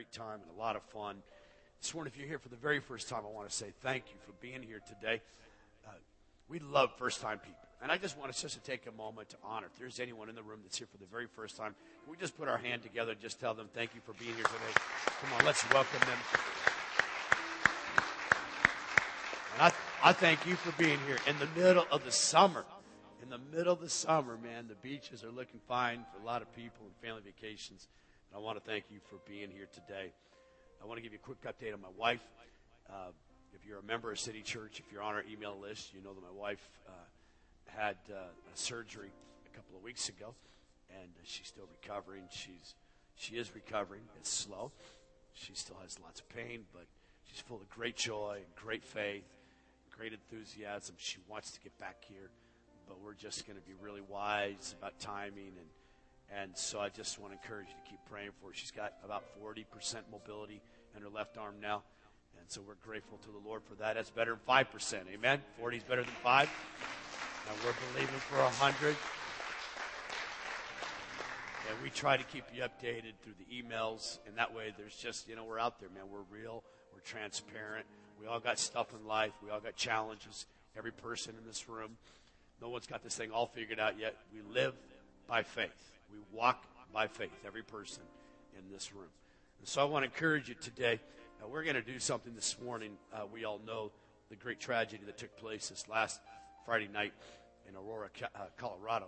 great time and a lot of fun. This morning, if you're here for the very first time, I want to say thank you for being here today. Uh, we love first time people. And I just want us just to take a moment to honor. If there's anyone in the room that's here for the very first time, we just put our hand together and just tell them thank you for being here today? Come on, let's welcome them. And I, I thank you for being here in the middle of the summer. In the middle of the summer, man, the beaches are looking fine for a lot of people and family vacations. And I want to thank you for being here today. I want to give you a quick update on my wife. Uh, if you're a member of City Church, if you're on our email list, you know that my wife uh, had uh, a surgery a couple of weeks ago, and she's still recovering. She's she is recovering. It's slow. She still has lots of pain, but she's full of great joy great faith, great enthusiasm. She wants to get back here, but we're just going to be really wise about timing and. And so I just want to encourage you to keep praying for her. She's got about 40% mobility in her left arm now. And so we're grateful to the Lord for that. That's better than 5%. Amen? 40 is better than 5. And we're believing for a hundred. And we try to keep you updated through the emails, and that way there's just, you know, we're out there, man. We're real, we're transparent. We all got stuff in life, we all got challenges. Every person in this room. No one's got this thing all figured out yet. We live by faith. We walk by faith, every person in this room. And so I want to encourage you today. Uh, we're going to do something this morning. Uh, we all know the great tragedy that took place this last Friday night in Aurora, uh, Colorado,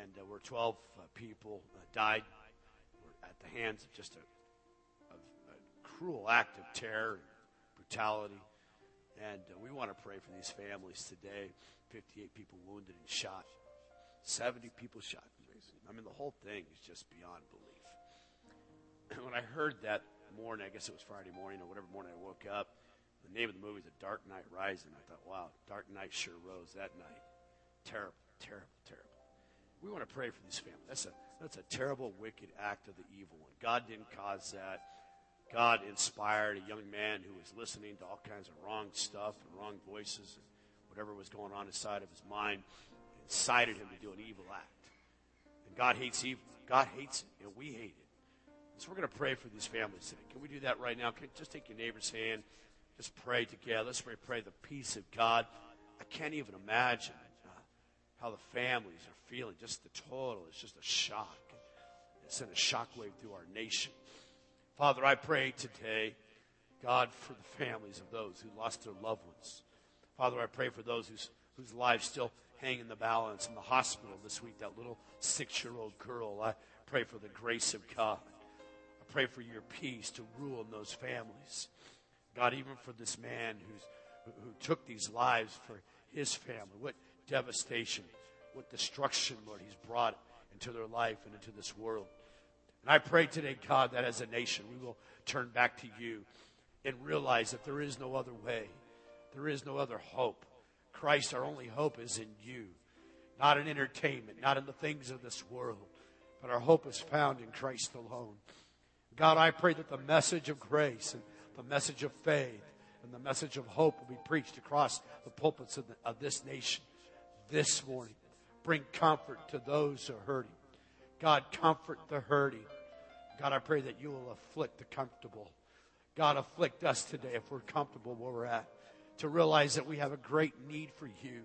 and uh, where 12 uh, people uh, died at the hands of just a, a, a, cruel act of terror and brutality. And we want to pray for these families today. 58 people wounded and shot, 70 people shot. I mean, the whole thing is just beyond belief. And when I heard that morning, I guess it was Friday morning or whatever morning I woke up, the name of the movie is A Dark Knight Rising. I thought, wow, Dark Knight sure rose that night. Terrible, terrible, terrible. We want to pray for these families. That's a, that's a terrible, wicked act of the evil one. God didn't cause that. God inspired a young man who was listening to all kinds of wrong stuff and wrong voices and whatever was going on inside of his mind, incited him to do an evil act. God hates evil. God hates it, and we hate it. So we're going to pray for these families today. Can we do that right now? Can, just take your neighbor's hand. Just pray together. Let's pray, pray the peace of God. I can't even imagine uh, how the families are feeling. Just the total is just a shock. It sent a shockwave through our nation. Father, I pray today, God, for the families of those who lost their loved ones. Father, I pray for those whose, whose lives still hang in the balance in the hospital this week, that little six year old girl. I pray for the grace of God. I pray for your peace to rule in those families. God, even for this man who's, who took these lives for his family, what devastation, what destruction, Lord, he's brought into their life and into this world. And I pray today, God, that as a nation we will turn back to you and realize that there is no other way, there is no other hope. Christ, our only hope is in you, not in entertainment, not in the things of this world, but our hope is found in Christ alone. God, I pray that the message of grace and the message of faith and the message of hope will be preached across the pulpits of, the, of this nation this morning. Bring comfort to those who are hurting. God, comfort the hurting. God, I pray that you will afflict the comfortable. God, afflict us today if we're comfortable where we're at, to realize that we have a great need for you.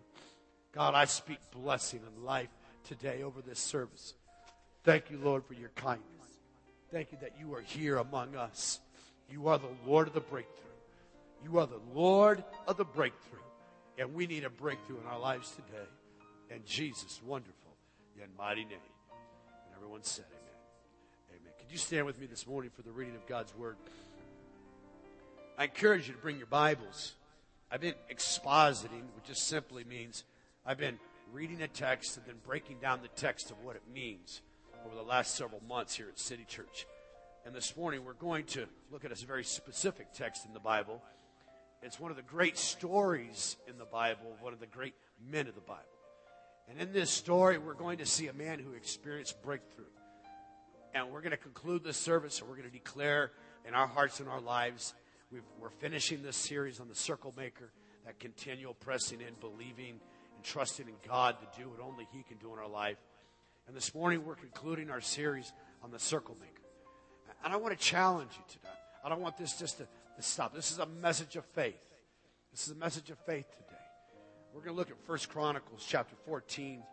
God, I speak blessing and life today over this service. Thank you, Lord, for your kindness. Thank you that you are here among us. You are the Lord of the breakthrough. You are the Lord of the breakthrough. And we need a breakthrough in our lives today. And Jesus' wonderful and mighty name. And everyone said amen. Amen. Could you stand with me this morning for the reading of God's word? I encourage you to bring your Bibles. I've been expositing, which just simply means I've been reading a text and then breaking down the text of what it means over the last several months here at City Church. And this morning we're going to look at a very specific text in the Bible. It's one of the great stories in the Bible, one of the great men of the Bible. And in this story, we're going to see a man who experienced breakthrough. And we're going to conclude this service and we're going to declare in our hearts and our lives. We are finishing this series on the circle maker, that continual pressing in, believing, and trusting in God to do what only He can do in our life. And this morning, we're concluding our series on the circle maker. And I want to challenge you today. I don't want this just to, to stop. This is a message of faith. This is a message of faith today. We're going to look at First Chronicles chapter 14.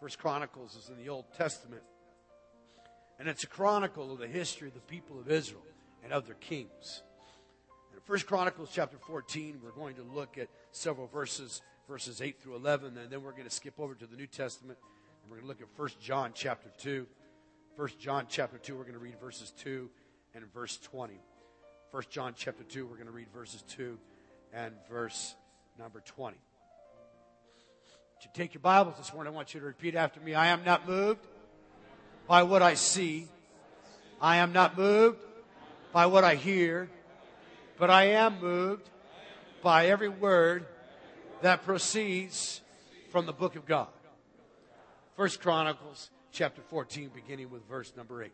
First Chronicles is in the Old Testament. And it's a chronicle of the history of the people of Israel and of their kings. First Chronicles chapter 14, we're going to look at several verses, verses 8 through 11, and then we're going to skip over to the New Testament, and we're going to look at First John chapter 2. First John chapter 2, we're going to read verses 2 and verse 20. First John chapter 2, we're going to read verses 2 and verse number 20. To take your Bibles this morning, I want you to repeat after me. I am not moved by what I see. I am not moved by what I hear, but I am moved by every word that proceeds from the book of God. First Chronicles chapter 14, beginning with verse number 8.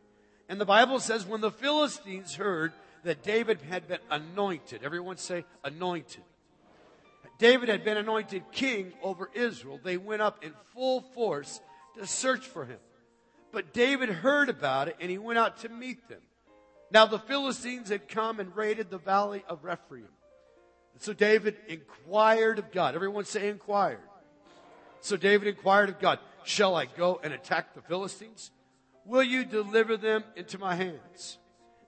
And the Bible says, when the Philistines heard that David had been anointed, everyone say anointed. David had been anointed king over Israel. They went up in full force to search for him. But David heard about it and he went out to meet them. Now the Philistines had come and raided the valley of Rephaim. And so David inquired of God. Everyone say inquired. So David inquired of God, shall I go and attack the Philistines? Will you deliver them into my hands?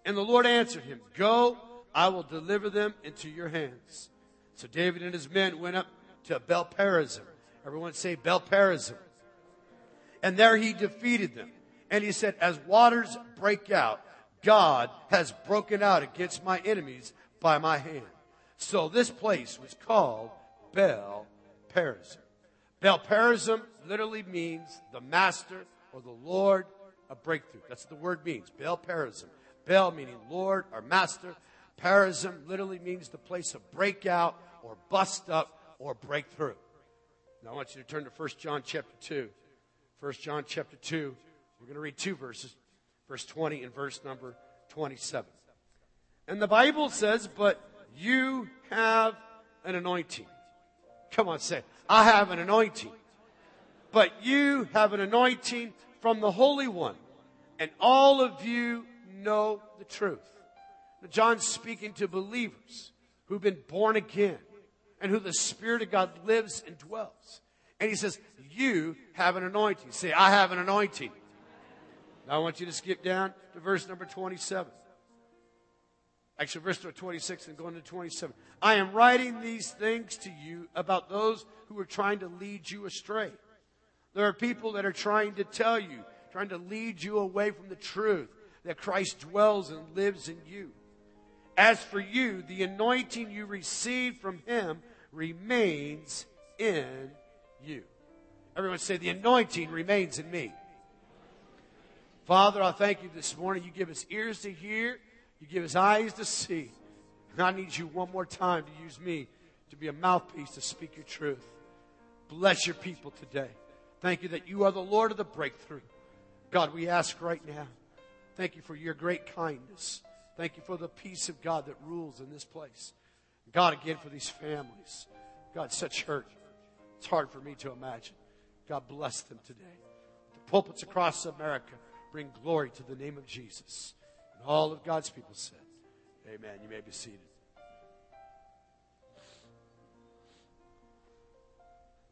And the Lord answered him, Go, I will deliver them into your hands. So David and his men went up to Baal Perazim. Everyone say Baal Perazim. And there he defeated them. And he said, As waters break out, God has broken out against my enemies by my hand. So this place was called Baal Perazim. Baal Perazim literally means the master or the Lord of breakthrough. That's what the word means. Baal Perazim. Baal meaning Lord or master. Perazim literally means the place of breakout or bust up or breakthrough. Now I want you to turn to 1 John chapter 2. 1 John chapter 2. We're going to read two verses, verse 20 and verse number 27. And the Bible says, but you have an anointing. Come on, say, I have an anointing. But you have an anointing from the Holy One. And all of you know the truth. Now, John's speaking to believers who've been born again and who the Spirit of God lives and dwells. And he says, You have an anointing. Say, I have an anointing. Now I want you to skip down to verse number 27. Actually, verse number 26 and going to 27. I am writing these things to you about those who are trying to lead you astray. There are people that are trying to tell you, trying to lead you away from the truth that Christ dwells and lives in you. As for you, the anointing you received from him remains in you. Everyone say, the anointing remains in me. Father, I thank you this morning. You give us ears to hear, you give us eyes to see. And I need you one more time to use me to be a mouthpiece to speak your truth. Bless your people today. Thank you that you are the Lord of the breakthrough. God, we ask right now, thank you for your great kindness. Thank you for the peace of God that rules in this place. God, again, for these families. God, such hurt. It's hard for me to imagine. God, bless them today. The pulpits across America bring glory to the name of Jesus. And all of God's people said, Amen. You may be seated.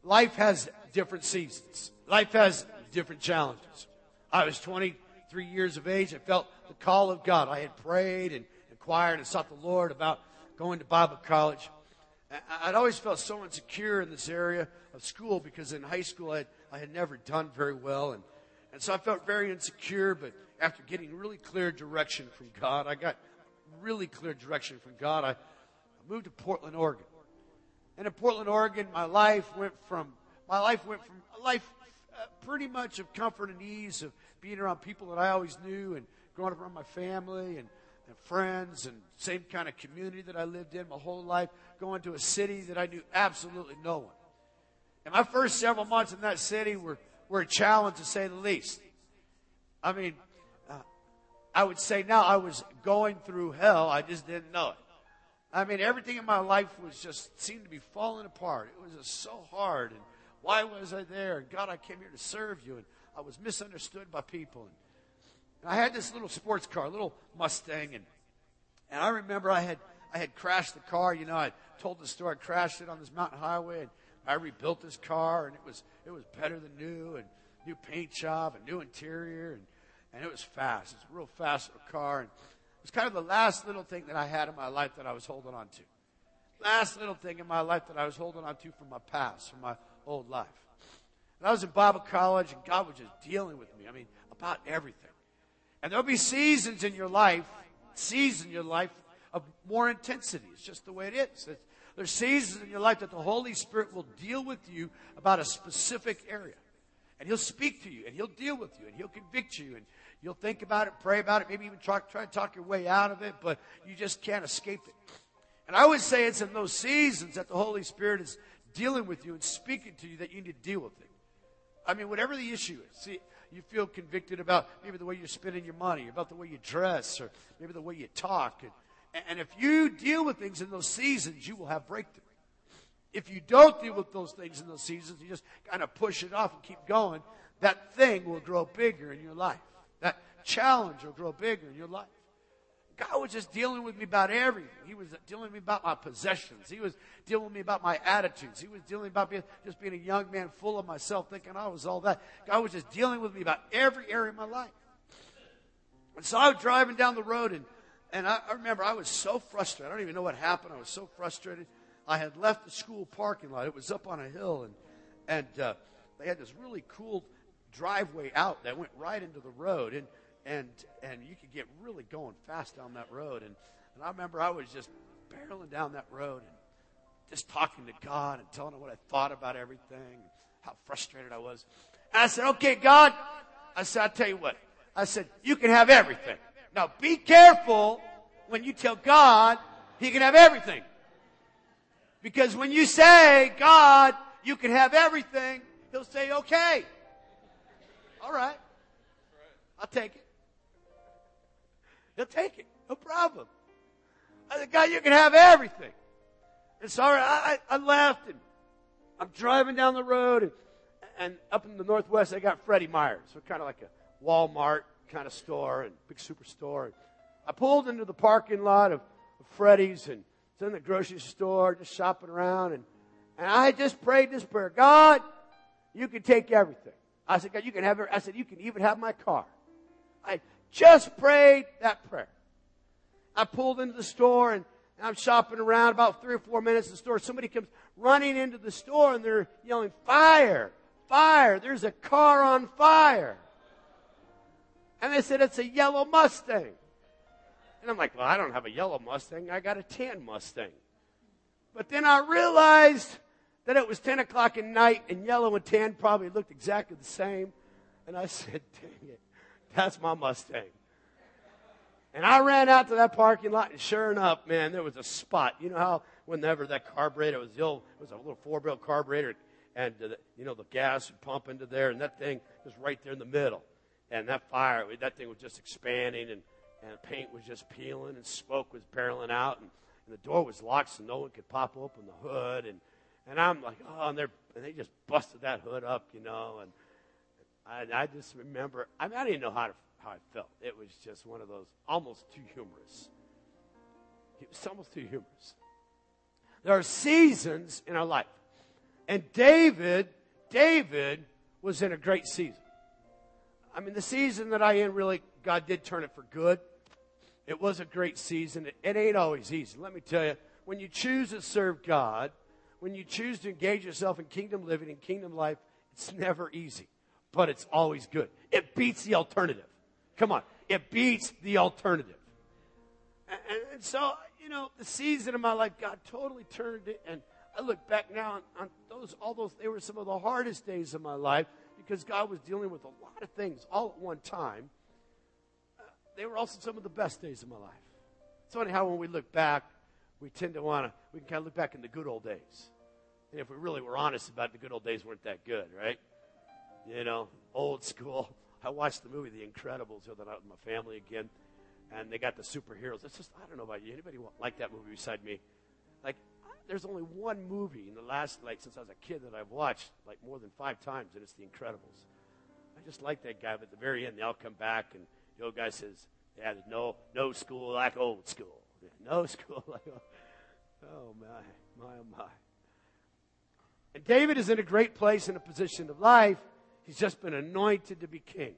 Life has different seasons. Life has different challenges. I was 23 years of age. I felt the call of God. I had prayed and inquired and sought the Lord about going to Bible college. I'd always felt so insecure in this area of school because in high school I had, I had never done very well. And, and so I felt very insecure, but after getting really clear direction from God, I got really clear direction from God. I, moved to Portland, Oregon. And in Portland, Oregon, my life went from, my life went from a life uh, pretty much of comfort and ease of being around people that I always knew and growing up around my family and, and friends and same kind of community that I lived in my whole life, going to a city that I knew absolutely no one. And my first several months in that city were, were a challenge to say the least. I mean, uh, I would say now I was going through hell, I just didn't know it. I mean, everything in my life was just seemed to be falling apart. It was just so hard. And why was I there? And God, I came here to serve you. And I was misunderstood by people. And And I had this little sports car, a little Mustang, and and I remember I had I had crashed the car. You know, I told the story. I crashed it on this mountain highway, and I rebuilt this car, and it was it was better than new, and new paint job, and new interior, and and it was fast. It's a real fast car, and it was kind of the last little thing that I had in my life that I was holding on to. Last little thing in my life that I was holding on to from my past, from my old life. And I was in Bible college, and God was just dealing with me. I mean, about everything. And there'll be seasons in your life, seasons in your life of more intensity. It's just the way it is. It's, there's seasons in your life that the Holy Spirit will deal with you about a specific area. And He'll speak to you, and He'll deal with you, and He'll convict you, and you'll think about it, pray about it, maybe even try, try to talk your way out of it, but you just can't escape it. And I would say it's in those seasons that the Holy Spirit is dealing with you and speaking to you that you need to deal with it. I mean, whatever the issue is. See, you feel convicted about maybe the way you're spending your money, about the way you dress, or maybe the way you talk. And, and if you deal with things in those seasons, you will have breakthrough. If you don't deal with those things in those seasons, you just kind of push it off and keep going, that thing will grow bigger in your life. That challenge will grow bigger in your life. God was just dealing with me about everything. He was dealing with me about my possessions. He was dealing with me about my attitudes. He was dealing about being, just being a young man full of myself, thinking I was all that. God was just dealing with me about every area of my life. And so I was driving down the road, and, and I, I remember I was so frustrated. I don't even know what happened. I was so frustrated. I had left the school parking lot. It was up on a hill, and, and uh, they had this really cool driveway out that went right into the road. And and and you could get really going fast down that road. And and I remember I was just barreling down that road and just talking to God and telling him what I thought about everything, and how frustrated I was. And I said, "Okay, God," I said, "I'll tell you what." I said, "You can have everything." Now, be careful when you tell God He can have everything. Because when you say, God, you can have everything, He'll say, okay. All right. I'll take it. He'll take it. No problem. I said, God, you can have everything. And so I, I left and I'm driving down the road and, and up in the Northwest, I got Freddie Myers. So kind of like a Walmart kind of store and big superstore. And I pulled into the parking lot of, of Freddie's and it's in the grocery store, just shopping around. And, and I just prayed this prayer. God, you can take everything. I said, God, you can have it. I said, you can even have my car. I, just prayed that prayer. I pulled into the store and I'm shopping around about three or four minutes in the store. Somebody comes running into the store and they're yelling, fire, fire, there's a car on fire. And they said, it's a yellow Mustang. And I'm like, well, I don't have a yellow Mustang. I got a tan Mustang. But then I realized that it was 10 o'clock at night and yellow and tan probably looked exactly the same. And I said, dang it. That's my Mustang. And I ran out to that parking lot, and sure enough, man, there was a spot. You know how whenever that carburetor was the old, it was a little four-barrel carburetor, and uh, you know the gas would pump into there, and that thing was right there in the middle. And that fire, that thing was just expanding, and and paint was just peeling, and smoke was barreling out, and, and the door was locked, so no one could pop open the hood, and and I'm like, oh, and and they just busted that hood up, you know, and I, I just remember, I, mean, I didn't know how, to, how I felt. It was just one of those almost too humorous. It was almost too humorous. There are seasons in our life. And David, David was in a great season. I mean, the season that I in really, God did turn it for good. It was a great season. It, it ain't always easy. Let me tell you, when you choose to serve God, when you choose to engage yourself in kingdom living and kingdom life, it's never easy but it's always good. It beats the alternative. Come on. It beats the alternative. And, and, so, you know, the season of my life, God totally turned it. And I look back now on, on those, all those, they were some of the hardest days of my life because God was dealing with a lot of things all at one time. They were also some of the best days of my life. It's funny how when we look back, we tend to want to, we can kind of look back in the good old days. And if we really were honest about it, the good old days weren't that good, right? you know, old school. I watched the movie The Incredibles the other night with my family again, and they got the superheroes. It's just, I don't know about you. Anybody like that movie beside me? There's only one movie in the last, like, since I was a kid that I've watched, like, more than five times, and it's The Incredibles. I just like that guy, but at the very end, they all come back, and, The old guy says, yeah, there's no, no school like old school. No school like old. Oh, my, my, oh, my. And David is in a great place in a position of life. He's just been anointed to be king.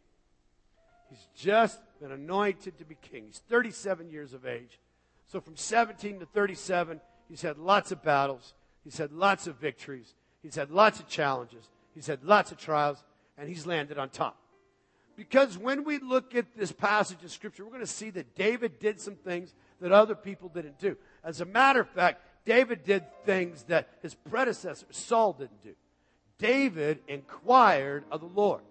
He's just been anointed to be king. He's 37 years of age. So from 17 to 37, he's had lots of battles. He's had lots of victories. He's had lots of challenges. He's had lots of trials. And he's landed on top. Because when we look at this passage of Scripture, we're going to see that David did some things that other people didn't do. As a matter of fact, David did things that his predecessor, Saul, didn't do. David inquired of the Lord.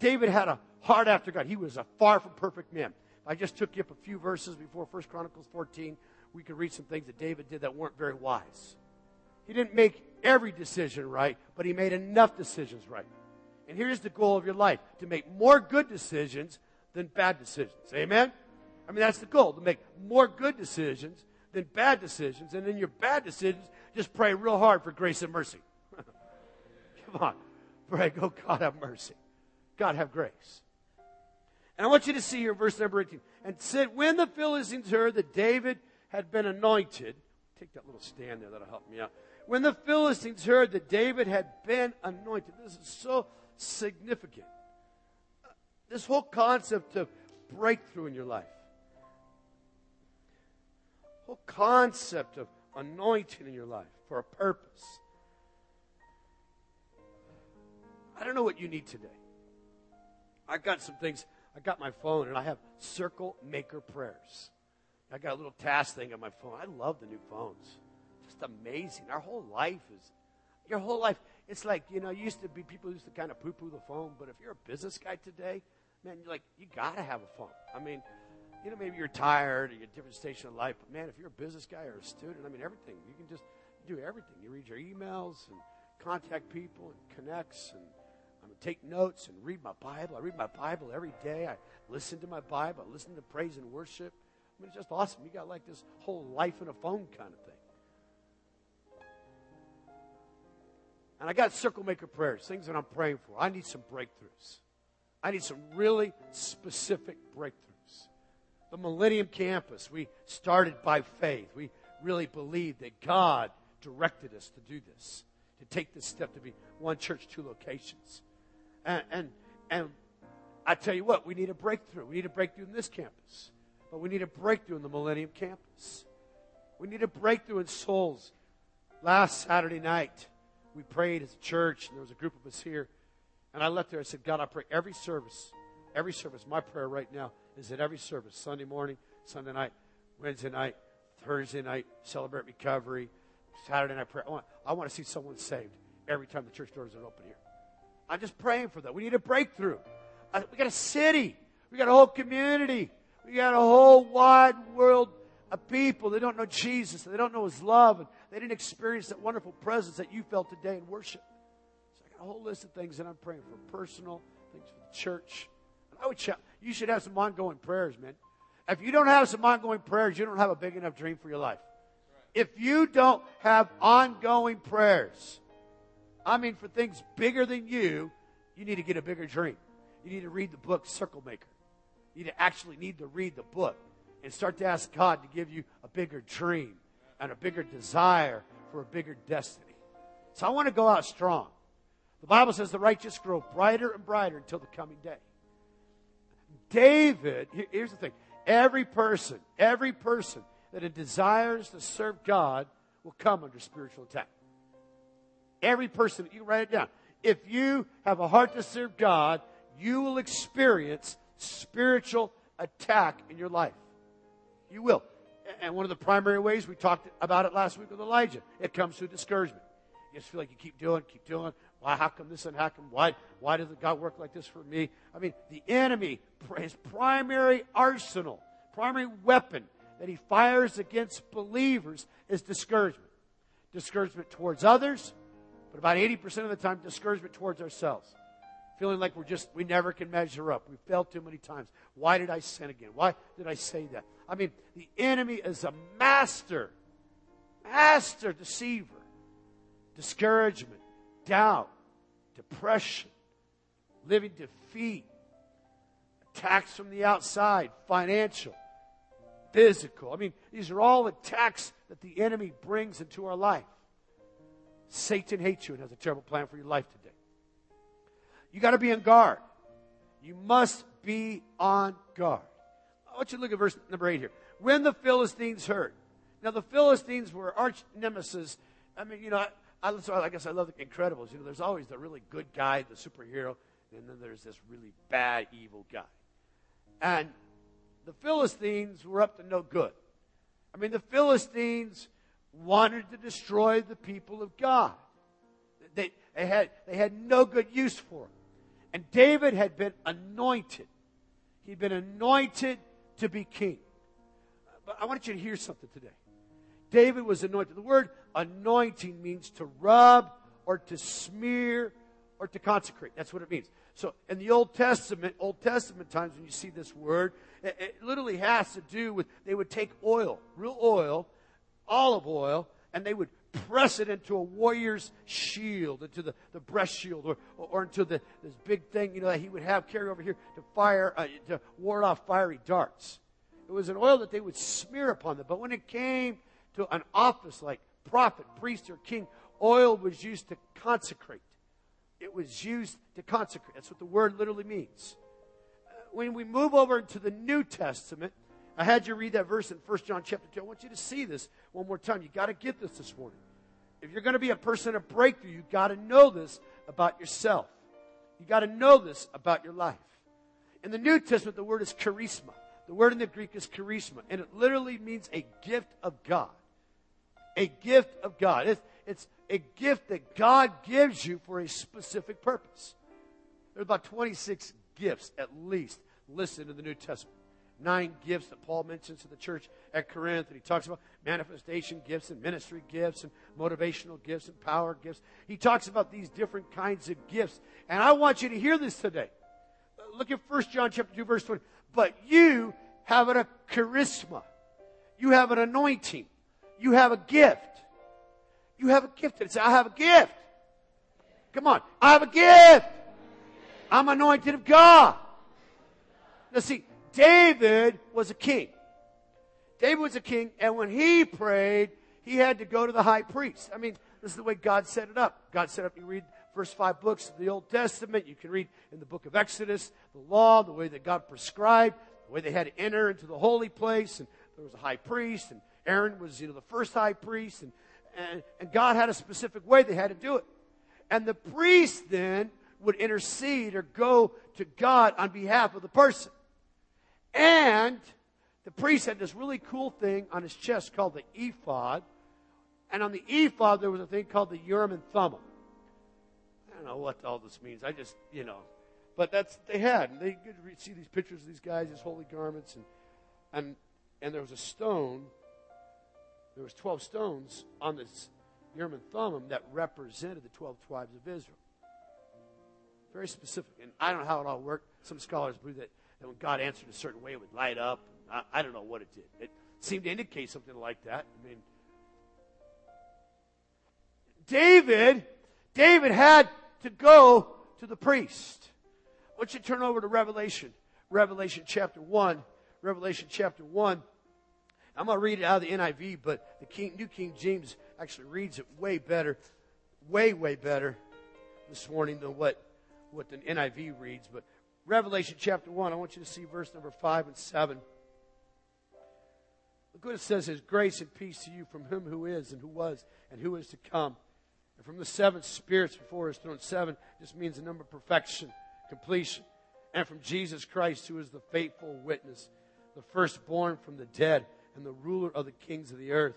David had a heart after God. He was a far from perfect man. I just took you up a few verses before 1 Chronicles 14. We could read some things that David did that weren't very wise. He didn't make every decision right, but he made enough decisions right. And here's the goal of your life to make more good decisions than bad decisions. Amen? I mean, that's the goal to make more good decisions than bad decisions. And in your bad decisions, just pray real hard for grace and mercy. Come on. Pray, go, God have mercy. God have grace. And I want you to see here, verse number 18. And said, when the Philistines heard that David had been anointed, take that little stand there, that'll help me out. When the Philistines heard that David had been anointed, this is so significant. This whole concept of breakthrough in your life, whole concept of anointing in your life for a purpose. I don't know what you need today. I've got some things I got my phone and I have circle maker prayers. I got a little task thing on my phone. I love the new phones. Just amazing. Our whole life is, your whole life, it's like, you know, used to be people used to kind of poo poo the phone, but if you're a business guy today, man, you're like, you got to have a phone. I mean, you know, maybe you're tired or you're a different station of life, but man, if you're a business guy or a student, I mean, everything. You can just do everything. You read your emails and contact people and connects and I'm going to take notes and read my Bible. I read my Bible every day. I listen to my Bible. I listen to praise and worship. I mean, it's just awesome. You got like this whole life in a phone kind of thing. And I got circle maker prayers, things that I'm praying for. I need some breakthroughs. I need some really specific breakthroughs. The Millennium Campus, we started by faith. We really believed that God directed us to do this, to take this step to be one church, two locations. And, and, and I tell you what, we need a breakthrough. We need a breakthrough in this campus. But we need a breakthrough in the Millennium Campus. We need a breakthrough in souls. Last Saturday night, we prayed as a church, and there was a group of us here. And I left there, I said, God, I pray every service, every service, my prayer right now is that every service, Sunday morning, Sunday night, Wednesday night, Thursday night, celebrate recovery, Saturday night prayer. I want, I want to see someone saved every time the church doors are open here. I'm just praying for that. We need a breakthrough. I, we got a city. We got a whole community. We got a whole wide world of people that don't know Jesus. They don't know His love. And they didn't experience that wonderful presence that you felt today in worship. So I got a whole list of things that I'm praying for personal, things for the church. And I would ch- you should have some ongoing prayers, man. If you don't have some ongoing prayers, you don't have a big enough dream for your life. If you don't have ongoing prayers, I mean, for things bigger than you, you need to get a bigger dream. You need to read the book Circle Maker. You actually need to read the book and start to ask God to give you a bigger dream and a bigger desire for a bigger destiny. So I want to go out strong. The Bible says the righteous grow brighter and brighter until the coming day. David, here's the thing. Every person, every person that desires to serve God will come under spiritual attack. Every person, you write it down. If you have a heart to serve God, you will experience spiritual attack in your life. You will. And one of the primary ways we talked about it last week with Elijah, it comes through discouragement. You just feel like you keep doing, keep doing. Why? How come this and how come? Why? Why does God work like this for me? I mean, the enemy, his primary arsenal, primary weapon that he fires against believers is discouragement. Discouragement towards others, but about 80% of the time, discouragement towards ourselves. Feeling like we're just, we never can measure up. We've failed too many times. Why did I sin again? Why did I say that? I mean, the enemy is a master, master deceiver. Discouragement, doubt, depression, living defeat, attacks from the outside, financial, physical. I mean, these are all attacks that the enemy brings into our life. Satan hates you and has a terrible plan for your life today. You got to be on guard. You must be on guard. I want you to look at verse number 8 here. When the Philistines heard. Now, the Philistines were arch nemesis. I mean, you know, I, I, I guess I love the Incredibles. You know, there's always the really good guy, the superhero, and then there's this really bad, evil guy. And the Philistines were up to no good. I mean, the Philistines wanted to destroy the people of God. They, they, had, they had no good use for them. And David had been anointed. He'd been anointed to be king. But I want you to hear something today. David was anointed. The word anointing means to rub or to smear or to consecrate. That's what it means. So in the Old Testament, Old Testament times when you see this word, it, it literally has to do with they would take oil, real oil, olive oil, and they would press it into a warrior's shield, into the, the breast shield, or, or, into the, this big thing, you know, that he would have carry over here to fire, uh, to ward off fiery darts. It was an oil that they would smear upon them. But when it came to an office like prophet, priest, or king, oil was used to consecrate. It was used to consecrate. That's what the word literally means. Uh, when we move over into the New Testament, I had you read that verse in 1 John chapter 2. I want you to see this one more time. You got to get this this morning. If you're going to be a person of breakthrough, you got to know this about yourself. You got to know this about your life. In the New Testament, the word is charisma. The word in the Greek is charisma, and it literally means a gift of God. A gift of God. It's, it's a gift that God gives you for a specific purpose. There's about 26 gifts at least listed in the New Testament. Nine gifts that Paul mentions to the church at Corinth, and he talks about manifestation gifts and ministry gifts and motivational gifts and power gifts. He talks about these different kinds of gifts. And I want you to hear this today. Look at 1 John chapter 2, verse 20. But you have a charisma. You have an anointing. You have a gift. You have a gift. And say, I have a gift. Come on. I have a gift. I'm anointed of God. Now see, David was a king. David was a king, and when he prayed, he had to go to the high priest. I mean, this is the way God set it up. God set up, you read first five books of the Old Testament. You can read in the book of Exodus, the law, the way that God prescribed, the way they had to enter into the holy place, and there was a high priest, and Aaron was, you know, the first high priest, and, and, and God had a specific way they had to do it. And the priest then would intercede or go to God on behalf of the person. And the priest had this really cool thing on his chest called the ephod. And on the ephod, there was a thing called the Urim and Thummim. I don't know what all this means. I just, you know. But that's what they had. And they could see these pictures of these guys, these holy garments. And, and, and there was a stone. There was 12 stones on this Urim and Thummim that represented the 12 tribes of Israel. Very specific. And I don't know how it all worked. Some scholars believe that, that when God answered a certain way, it would light up. I, I don't know what it did. It seemed to indicate something like that. I mean, David, David had to go to the priest. Why don't you turn over to Revelation? Revelation chapter 1. Revelation chapter 1. I'm going to read it out of the NIV, but the King, New King James actually reads it way better, way, way better this morning than what, what the NIV reads. But Revelation chapter 1, I want you to see verse number 5 and 7. Look what it says His grace and peace to you from him who is and who was and who is to come. And from the seven spirits before his throne. Seven just means the number of perfection, completion. And from Jesus Christ, who is the faithful witness, the firstborn from the dead and the ruler of the kings of the earth.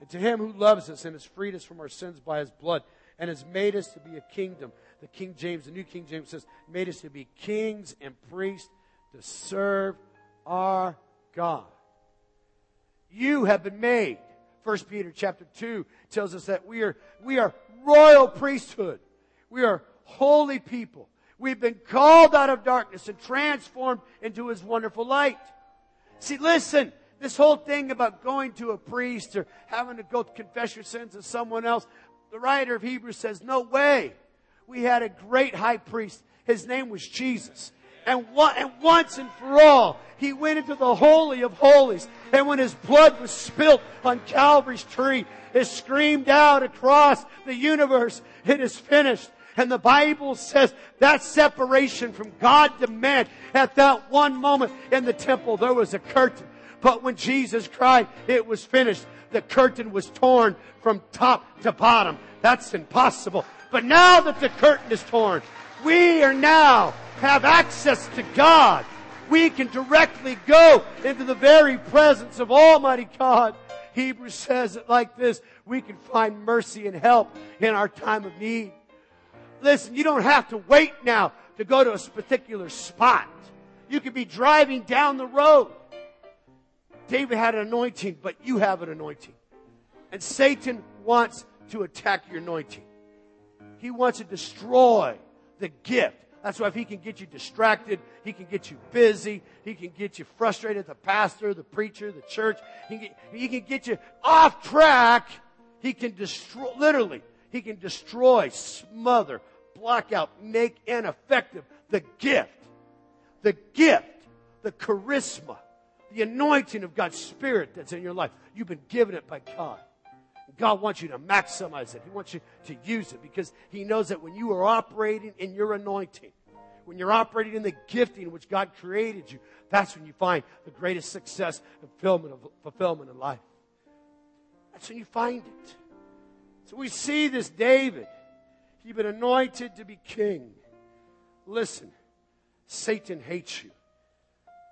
And to him who loves us and has freed us from our sins by his blood and has made us to be a kingdom. The King James, the New King James says, made us to be kings and priests to serve our God. You have been made. First Peter chapter 2 tells us that we are, we are royal priesthood. We are holy people. We've been called out of darkness and transformed into his wonderful light. See, listen, this whole thing about going to a priest or having to go confess your sins to someone else, the writer of Hebrews says, no way. We had a great high priest. His name was Jesus. And, and once and for all, he went into the Holy of Holies. And when his blood was spilt on Calvary's tree, it screamed out across the universe, it is finished. And the Bible says that separation from God to man at that one moment in the temple, there was a curtain. But when Jesus cried, it was finished. The curtain was torn from top to bottom. That's impossible. But now that the curtain is torn, we are now have access to God. We can directly go into the very presence of Almighty God. Hebrews says it like this. We can find mercy and help in our time of need. Listen, you don't have to wait now to go to a particular spot. You could be driving down the road. David had an anointing, but you have an anointing. And Satan wants to attack your anointing. He wants to destroy the gift. That's why if he can get you distracted, he can get you busy, he can get you frustrated, the pastor, the preacher, the church, he can, he can get you off track. He can destroy, literally, he can destroy, smother, block out, make ineffective the gift. The gift, the charisma, the anointing of God's Spirit that's in your life. You've been given it by God. God wants you to maximize it. He wants you to use it because He knows that when you are operating in your anointing, when you're operating in the gifting which God created you, that's when you find the greatest success and fulfillment of fulfillment in life. That's when you find it. So we see this David. He'd been anointed to be king. Listen, Satan hates you.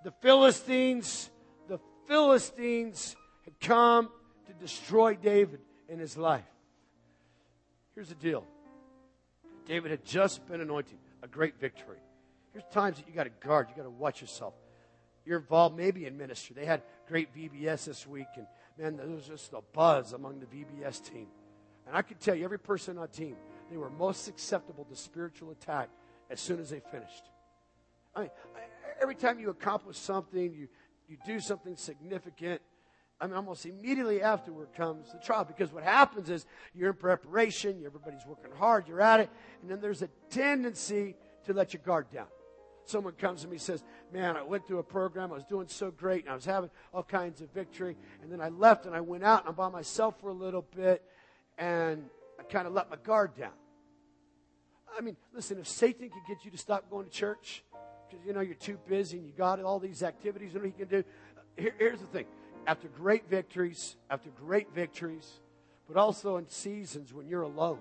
The Philistines, Philistines had come to destroy David in his life. Here's the deal David had just been anointed, a great victory. Here's times that you got to guard, you got to watch yourself. You're involved maybe in ministry. They had great VBS this week, and man, there was just a buzz among the VBS team. And I can tell you, every person on team, they were most susceptible to spiritual attack as soon as they finished. I mean, every time you accomplish something, you, you do something significant, I mean, almost immediately afterward comes the trial because what happens is you're in preparation, everybody's working hard, you're at it, and then there's a tendency to let your guard down. Someone comes to me and says, Man, I went through a program, I was doing so great, and I was having all kinds of victory, and then I left and I went out and I'm by myself for a little bit, and I kind of let my guard down. I mean, listen, if Satan can get you to stop going to church because you know you're too busy and you got all these activities, you he can do. Here, here's the thing: after great victories, after great victories, but also in seasons when you're alone.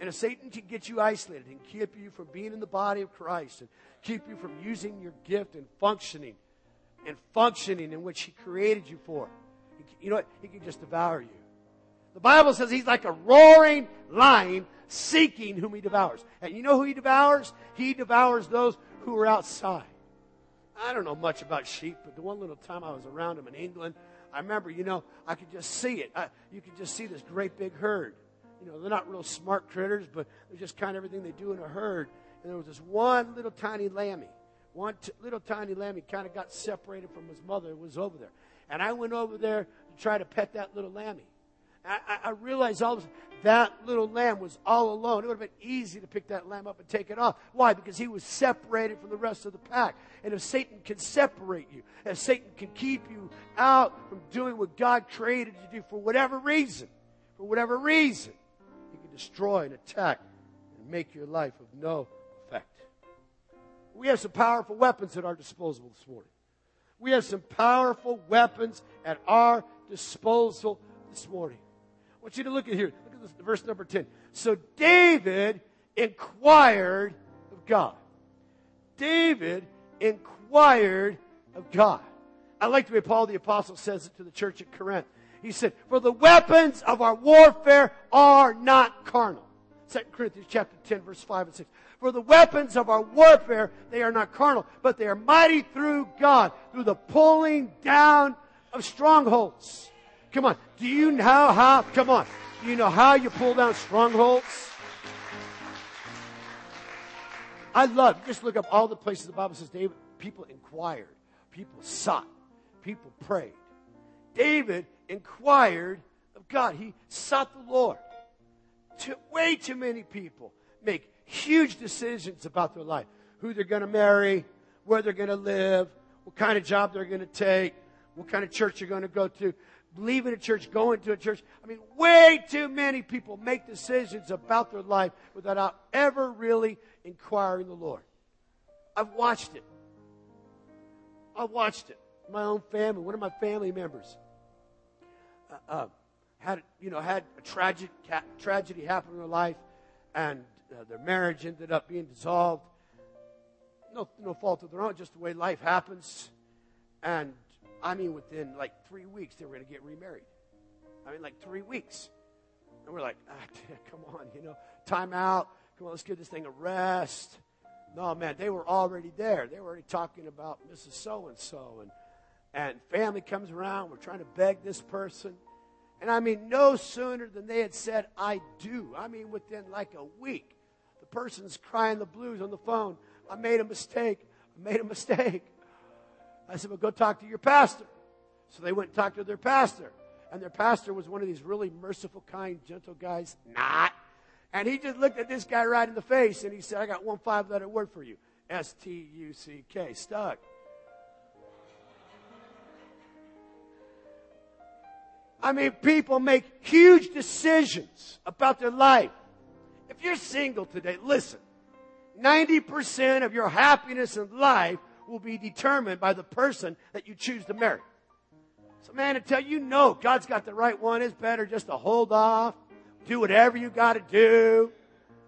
And if Satan can get you isolated and keep you from being in the body of Christ and keep you from using your gift and functioning and functioning in which he created you for, you know what? He can just devour you. The Bible says he's like a roaring lion seeking whom he devours. And you know who he devours? He devours those who are outside. I don't know much about sheep, but the one little time I was around them in England, I remember, you know, I could just see it. I, you could just see this great big herd. You know, they're not real smart critters, but they're just kind of everything they do in a herd. And there was this one little tiny lammy. One t- little tiny lammy kind of got separated from his mother and was over there. And I went over there to try to pet that little lammy. I, I realized all of that little lamb was all alone. It would have been easy to pick that lamb up and take it off. Why? Because he was separated from the rest of the pack. And if Satan can separate you, if Satan can keep you out from doing what God created you to do for whatever reason, for whatever reason, he can destroy and attack and make your life of no effect. We have some powerful weapons at our disposal this morning. We have some powerful weapons at our disposal this morning. I want you to look at here. Look at this, verse number 10. So David inquired of God. David inquired of God. I like the way Paul the Apostle says it to the church at Corinth. He said, For the weapons of our warfare are not carnal. 2 Corinthians chapter 10, verse 5 and 6. For the weapons of our warfare, they are not carnal, but they are mighty through God, through the pulling down of strongholds. Come on. Do you know how, come on. You know how you pull down strongholds? I love, just look up all the places the Bible says David, people inquired, people sought, people prayed. David inquired of God. He sought the Lord. Too, way too many people make huge decisions about their life. Who they're going to marry, where they're going to live, what kind of job they're going to take, what kind of church they're going to go to, leaving a church, going to a church. I mean, way too many people make decisions about their life without ever really inquiring the Lord. I've watched it. I've watched it. My own family, one of my family members, uh, uh, had you know had a tragic ca- tragedy happen in their life, and uh, their marriage ended up being dissolved. No, no fault of their own, just the way life happens. And I mean, within like three weeks, they were going to get remarried. I mean, like three weeks. And we're like, ah, come on, you know, time out. Come on, let's give this thing a rest. No, man, they were already there. They were already talking about Mrs. So and so. And and family comes around. We're trying to beg this person. And I mean, no sooner than they had said, I do. I mean, within like a week, the person's crying the blues on the phone. I made a mistake. I made a mistake. I said, well, go talk to your pastor. So they went and talked to their pastor. And their pastor was one of these really merciful, kind, gentle guys. Not. And he just looked at this guy right in the face and he said, I got one five letter word for you S T U C K. Stuck. I mean, people make huge decisions about their life. If you're single today, listen. 90% of your happiness in life will be determined by the person that you choose to marry. So, man, until you know God's got the right one, it's better just to hold off, do whatever you got to do.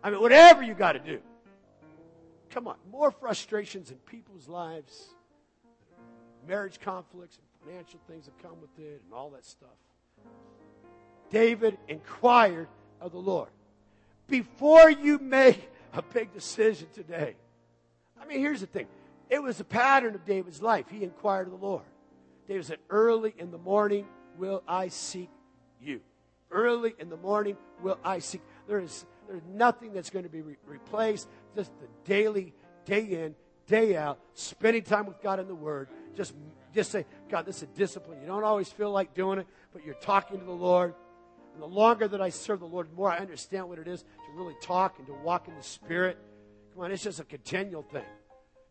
I mean, whatever you got to do. Come on, more frustrations in people's lives, marriage conflicts, and financial things that come with it, and all that stuff. David inquired of the Lord. Before you make a big decision today, I mean, here's the thing it was a pattern of David's life. He inquired of the Lord. David said, Early in the morning will I seek you. Early in the morning will I seek. There is there's nothing that's going to be re- replaced. Just the daily, day in, day out, spending time with God in the Word. Just, just say, God, this is a discipline. You don't always feel like doing it, but you're talking to the Lord. And the longer that I serve the Lord, the more I understand what it is to really talk and to walk in the Spirit. Come on, it's just a continual thing.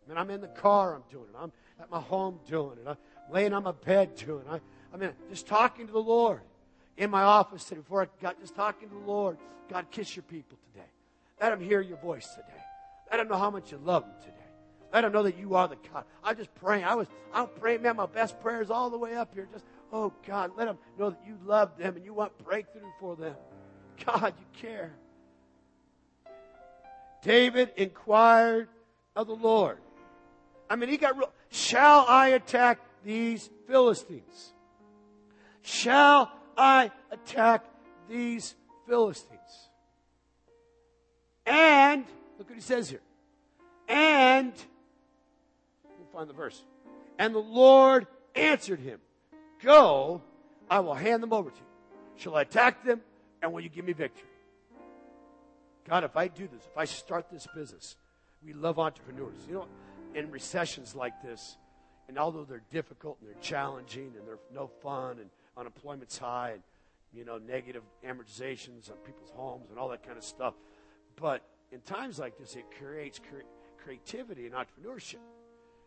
I mean, I'm in the car, I'm doing it. I'm at my home doing it. I'm laying on my bed doing it. I, I mean, just talking to the Lord. In my office today, before I got just talking to the Lord, God, kiss your people today. Let them hear your voice today. Let them know how much you love them today. Let them know that you are the God. I'm just praying. I was, I'm praying, man, my best prayers all the way up here. Just, oh God, let them know that you love them and you want breakthrough for them. God, you care. David inquired of the Lord. I mean, he got real. Shall I attack these Philistines? Shall I attack these Philistines? And, look what he says here. And, we'll find the verse. And the Lord answered him, Go, I will hand them over to you. Shall I attack them? And will you give me victory? God, if I do this, if I start this business, we love entrepreneurs. You know, in recessions like this, and although they're difficult and they're challenging and they're no fun and unemployment's high and you know negative amortizations on people's homes and all that kind of stuff, but in times like this, it creates cre- creativity and entrepreneurship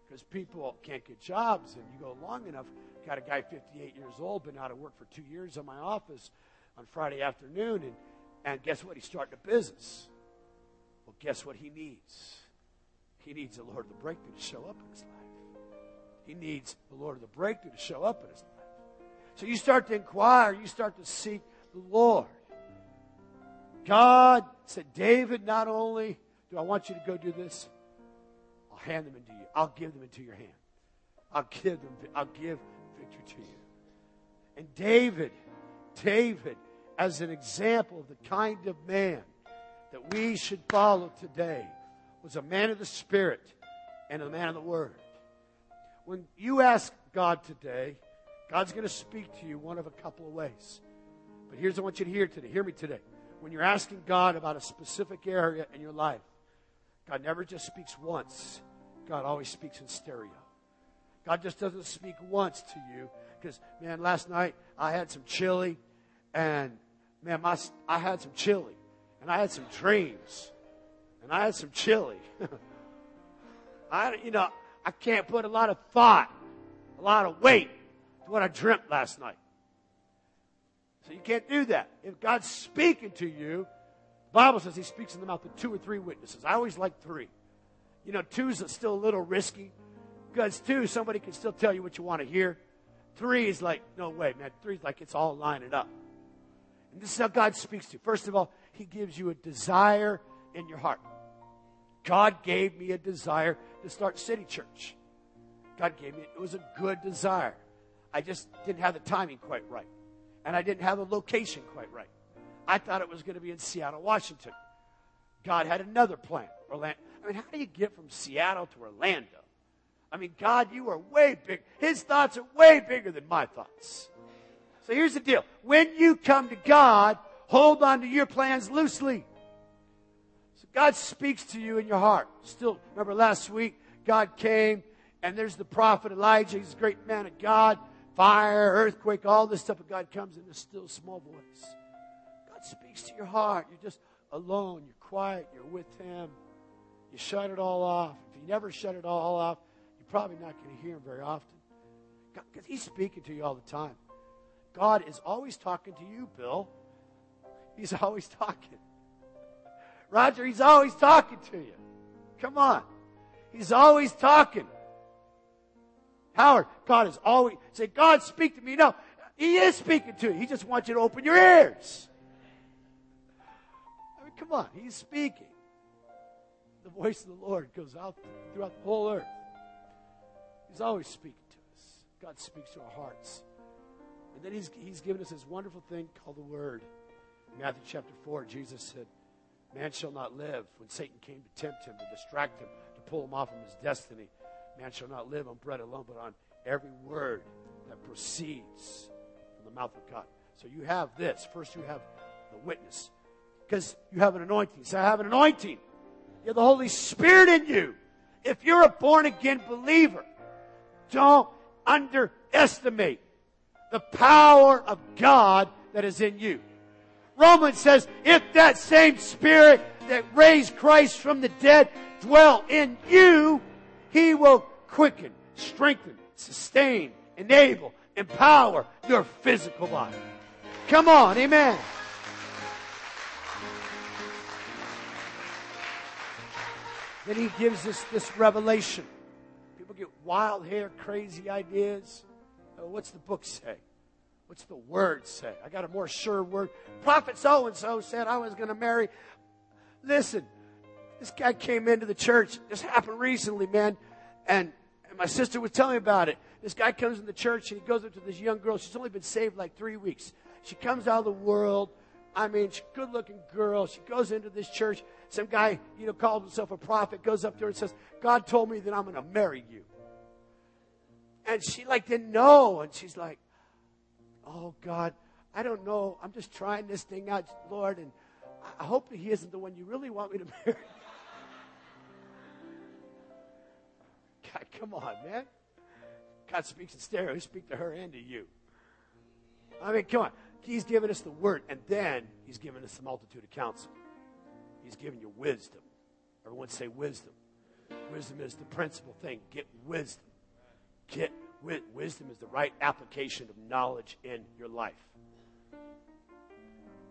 because people can't get jobs, and you go long enough. Got a guy 58 years old, been out of work for two years in my office on Friday afternoon, and and guess what? He's starting a business. Well, guess what he needs? He needs the Lord of the breakthrough to show up in his life. He needs the Lord of the breakthrough to show up in his life. So you start to inquire, you start to seek the Lord. God said, David, not only do I want you to go do this, I'll hand them into you. I'll give them into your hand. I'll give them, I'll give victory to you. And David, David, as an example of the kind of man that we should follow today, was a man of the Spirit and a man of the Word. When you ask God today, God's going to speak to you one of a couple of ways. But here's what I want you to hear today. Hear me today. When you're asking God about a specific area in your life, God never just speaks once. God always speaks in stereo. God just doesn't speak once to you. Because, man, last night I had some chili, and, man, my, I had some chili, and I had some dreams and I had some chili. I, you know, I can't put a lot of thought, a lot of weight to what I dreamt last night. So you can't do that. If God's speaking to you, the Bible says He speaks in the mouth of two or three witnesses. I always like three. You know, two's still a little risky because two, somebody can still tell you what you want to hear. Three is like, no way, man. Three is like it's all lining up. And this is how God speaks to you. First of all, He gives you a desire in your heart. God gave me a desire to start City Church. God gave me it. Was a good desire. I just didn't have the timing quite right. And I didn't have the location quite right. I thought it was going to be in Seattle, Washington. God had another plan. Orlando. I mean, how do you get from Seattle to Orlando? I mean, God, you are way big. His thoughts are way bigger than my thoughts. So here's the deal. When you come to God, hold on to your plans loosely. God speaks to you in your heart. Still, remember last week, God came and there's the prophet Elijah. He's a great man of God. Fire, earthquake, all this stuff. But God comes in a still small voice. God speaks to your heart. You're just alone. You're quiet. You're with Him. You shut it all off. If you never shut it all off, you're probably not going to hear Him very often. Because He's speaking to you all the time. God is always talking to you, Bill. He's always talking. Roger, He's always talking to you. Come on. He's always talking. Howard, God is always, say, God, speak to me. No, He is speaking to you. He just wants you to open your ears. I mean, come on. He's speaking. The voice of the Lord goes out throughout the whole earth. He's always speaking to us. God speaks to our hearts. And then he's, he's given us this wonderful thing called the Word. Matthew chapter 4, Jesus said, Man shall not live when Satan came to tempt him, to distract him, to pull him off from his destiny. Man shall not live on bread alone, but on every word that proceeds from the mouth of God. So you have this. First, you have the witness. Because you have an anointing. So I have an anointing. You have the Holy Spirit in you. If you're a born again believer, don't underestimate the power of God that is in you. Romans says, if that same spirit that raised Christ from the dead dwell in you, he will quicken, strengthen, sustain, enable, empower your physical body. Come on, amen. Then he gives us this revelation. People get wild hair, crazy ideas. Oh, what's the book say? What's the word say? I got a more sure word. Prophet so and so said I was going to marry. Listen, this guy came into the church. This happened recently, man. And, and my sister was telling me about it. This guy comes in the church and he goes up to this young girl. She's only been saved like three weeks. She comes out of the world. I mean, she's a good looking girl. She goes into this church. Some guy, you know, calls himself a prophet, goes up to her and says, God told me that I'm going to marry you. And she like didn't know. And she's like, oh God, I don't know. I'm just trying this thing out, Lord. And I hope that he isn't the one you really want me to marry. God, come on, man. God speaks in stereo. He speaks to her and to you. I mean, come on. He's given us the word, and then he's given us the multitude of counsel. He's given you wisdom. Everyone say wisdom. Wisdom is the principal thing. Get wisdom. Get wisdom is the right application of knowledge in your life.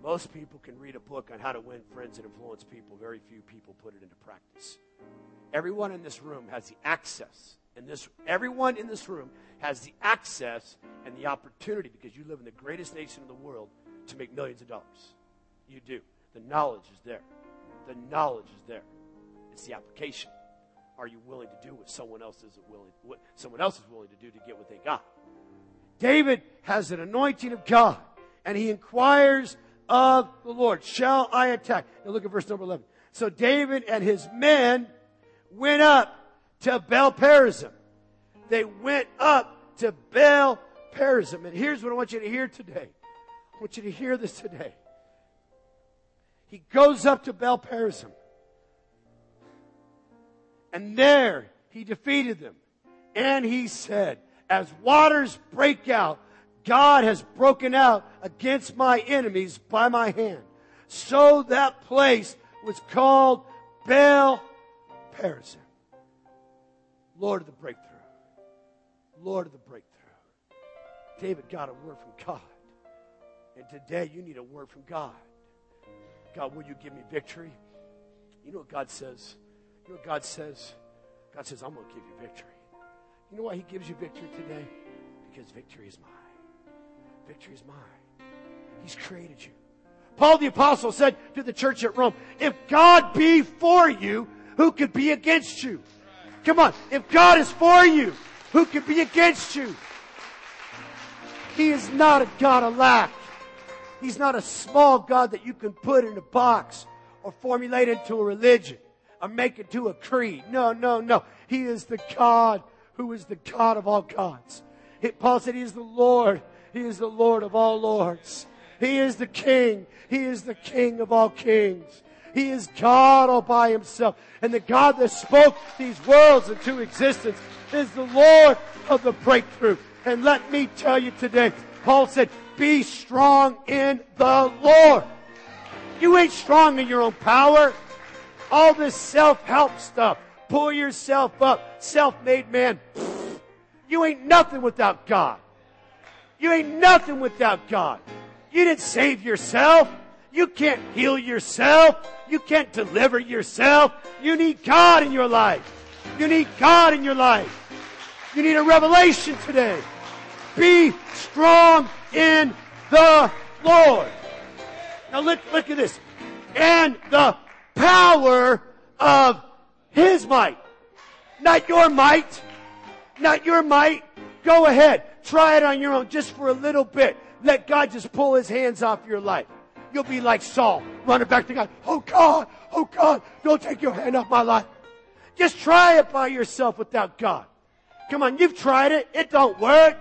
Most people can read a book on how to win friends and influence people. Very few people put it into practice. Everyone in this room has the access. And this everyone in this room has the access and the opportunity because you live in the greatest nation in the world to make millions of dollars. You do. The knowledge is there. The knowledge is there. It's the application. Are you willing to do what someone else isn't willing what someone else is willing to do to get what they got? David has an anointing of God and he inquires of the Lord, shall I attack? Now look at verse number 11. So David and his men went up to Baal Perazim. They went up to Baal Perazim. And here's what I want you to hear today. I want you to hear this today. He goes up to Baal Perazim. And there he defeated them. And he said, as waters break out, God has broken out against my enemies by my hand. So that place was called Baal Perazim. Lord of the breakthrough. Lord of the breakthrough. David got a word from God. And today you need a word from God. God, will you give me victory? You know what God says? You know what God says? God says, I'm going to give you victory. You know why He gives you victory today? Because victory is mine. Victory is mine. He's created you. Paul the Apostle said to the church at Rome, if God be for you, who could be against you? Come on. If God is for you, who could be against you? He is not a God of lack. He's not a small God that you can put in a box or formulate into a religion or make it to a creed. No, no, no. He is the God who is the God of all gods. Paul said he is the Lord. He is the Lord of all lords. He is the King. He is the King of all kings. He is God all by himself. And the God that spoke these worlds into existence is the Lord of the breakthrough. And let me tell you today, Paul said, be strong in the Lord. You ain't strong in your own power. All this self-help stuff. Pull yourself up. Self-made man. You ain't nothing without God. You ain't nothing without God. You didn't save yourself. You can't heal yourself. You can't deliver yourself. You need God in your life. You need God in your life. You need a revelation today. Be strong in the Lord. Now look, look at this. And the power of His might. Not your might. Not your might. Go ahead. Try it on your own just for a little bit. Let God just pull His hands off your life. You'll be like Saul, running back to God. Oh God, oh God, don't take your hand off my life. Just try it by yourself without God. Come on, you've tried it. It don't work.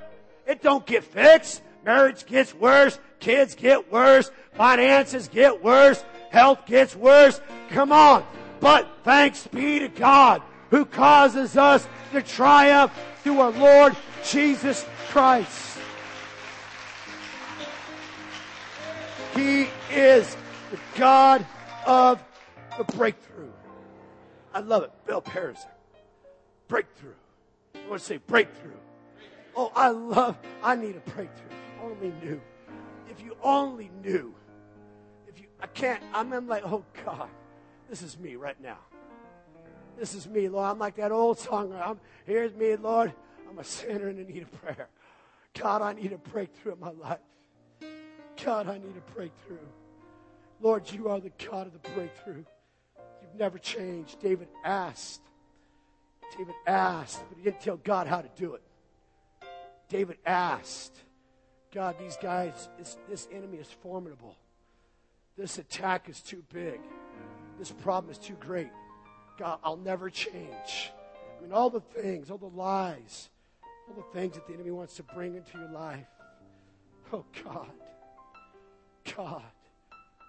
It don't get fixed. Marriage gets worse. Kids get worse. Finances get worse. Health gets worse. Come on. But thanks be to God who causes us to triumph through our Lord Jesus Christ. He is the God of the breakthrough. I love it. Baal Perazim. Breakthrough. I want to say breakthrough. Oh, I love, I need a breakthrough. If you only knew. If you only knew. I can't, I'm, like, oh God, this is me right now. This is me, Lord. I'm like that old song. I'm, here's me, Lord. I'm a sinner and I need a prayer. God, I need a breakthrough in my life. God, I need a breakthrough. Lord, you are the God of the breakthrough. You've never changed. David asked. David asked, but he didn't tell God how to do it. David asked, God, these guys, this, this enemy is formidable. This attack is too big. This problem is too great. God, I'll never change. I mean, all the things, all the lies, all the things that the enemy wants to bring into your life. Oh, God. God.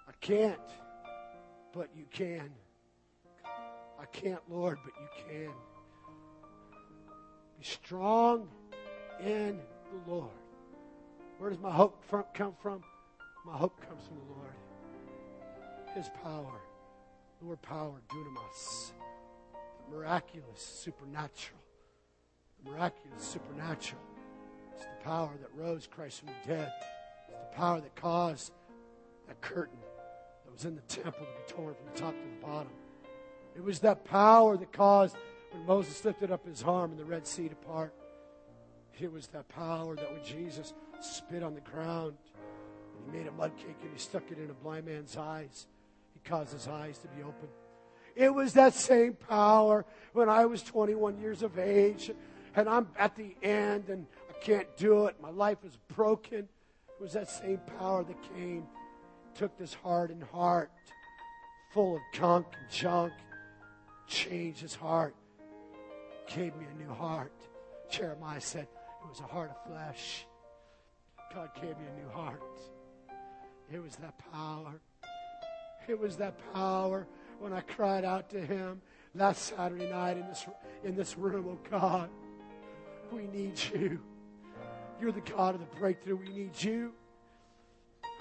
I can't, but you can. I can't, Lord, but you can. Be strong in the Lord. Where does my hope from, come from? My hope comes from the Lord. His power. The power, dunamis. The miraculous, supernatural. The miraculous, supernatural. It's the power that rose Christ from the dead. It's the power that caused that curtain that was in the temple to be torn from the top to the bottom. It was that power that caused when Moses lifted up his arm and the Red Sea to part. It was that power that when Jesus spit on the ground and he made a mud cake and he stuck it in a blind man's eyes, caused his eyes to be open. It was that same power when I was 21 years of age and I'm at the end and I can't do it. My life is broken. It was that same power that came, took this hardened heart full of gunk and junk, changed his heart, gave me a new heart. Jeremiah said, it was a heart of flesh. God gave me a new heart. It was that power. It was that power when I cried out to Him last Saturday night in this, in this room. Oh God, we need you. You're the God of the breakthrough. We need you.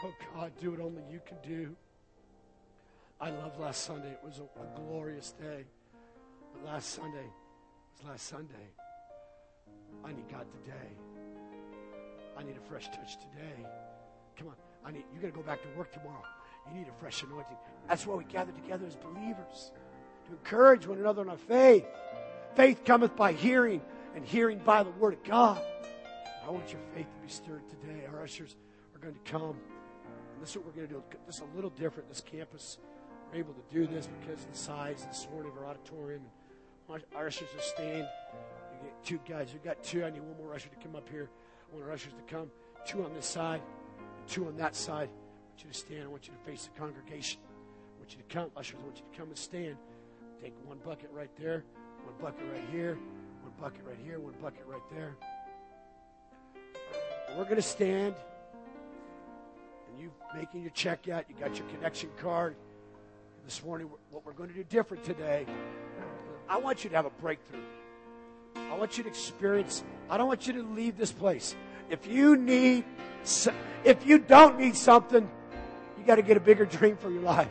Oh God, do what only you can do. I love last Sunday. It was a, a glorious day. But last Sunday, was last Sunday. I need God today. I need a fresh touch today. Come on. I need you're gonna go back to work tomorrow. You need a fresh anointing. That's why we gather together as believers. To encourage one another in our faith. Faith cometh by hearing, and hearing by the word of God. I want your faith to be stirred today. Our ushers are going to come. And this is what we're going to do. This is a little different. This campus, we're able to do this because of the size this morning of our auditorium. And Our ushers are staying. We get two guys. We've got two. I need one more usher to come up here. I want our ushers to come. Two on this side, two on that side. I want you to stand. I want you to face the congregation. I want you to come. Ushers, I want you to come and stand. Take one bucket right there, one bucket right here, one bucket right here, one bucket right there. And we're going to stand. And you making your check out. You got your connection card. This morning, what we're going to do different today, I want you to have a breakthrough. I want you to experience, I don't want you to leave this place. If you need, if you don't need something, you got to get a bigger dream for your life.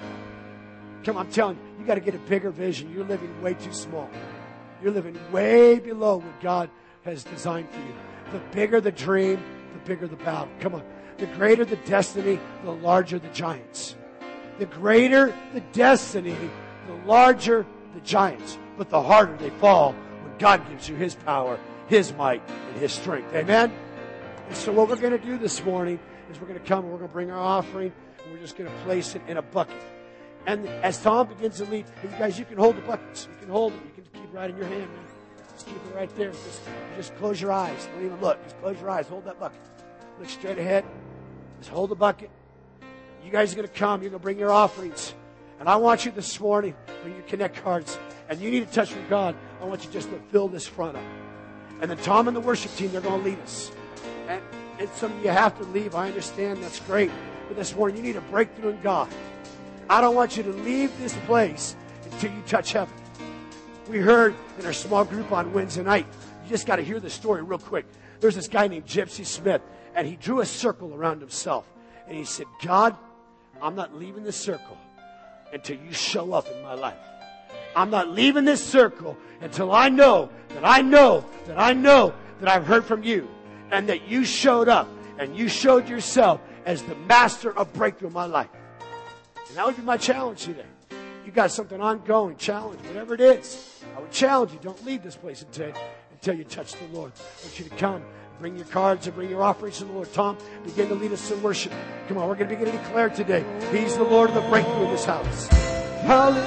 Come, on, I'm telling you, you got to get a bigger vision. You're living way too small. You're living way below what God has designed for you. The bigger the dream, the bigger the battle. Come on. The greater the destiny, the larger the giants. The greater the destiny, the larger the giants. But the harder they fall when God gives you His power, His might, and His strength. Amen? And so what we're going to do this morning is we're going to come and we're going to bring our offering and we're just going to place it in a bucket. And as Tom begins to lead, you guys, you can hold the buckets. You can hold it. You can keep right in your hand, man. Just keep it right there. Just, just close your eyes. Don't even look. Just close your eyes. Hold that bucket. Look straight ahead. Just hold the bucket. You guys are going to come. You're going to bring your offerings. And I want you this morning, bring your connect cards. And you need a touch from God. I want you just to fill this front up. And then Tom and the worship team, they're going to lead us. And, and some of you have to leave. I understand. That's great. But this morning, you need a breakthrough in God. I don't want you to leave this place until you touch heaven. We heard in our small group on Wednesday night. You just got to hear the story real quick. There's this guy named Gypsy Smith, and he drew a circle around himself. And he said, God, I'm not leaving this circle until you show up in my life. I'm not leaving this circle until I know that I know that I know that I've heard from you and that you showed up and you showed yourself as the master of breakthrough in my life. And that would be my challenge today. You got something ongoing, challenge, whatever it is. I would challenge you. Don't leave this place until, until you touch the Lord. I want you to come. Bring your cards and bring your offerings to the Lord. Tom, begin to lead us in worship. Come on, we're going to begin to declare today. He's the Lord of the breakthrough in this house. Hallelujah.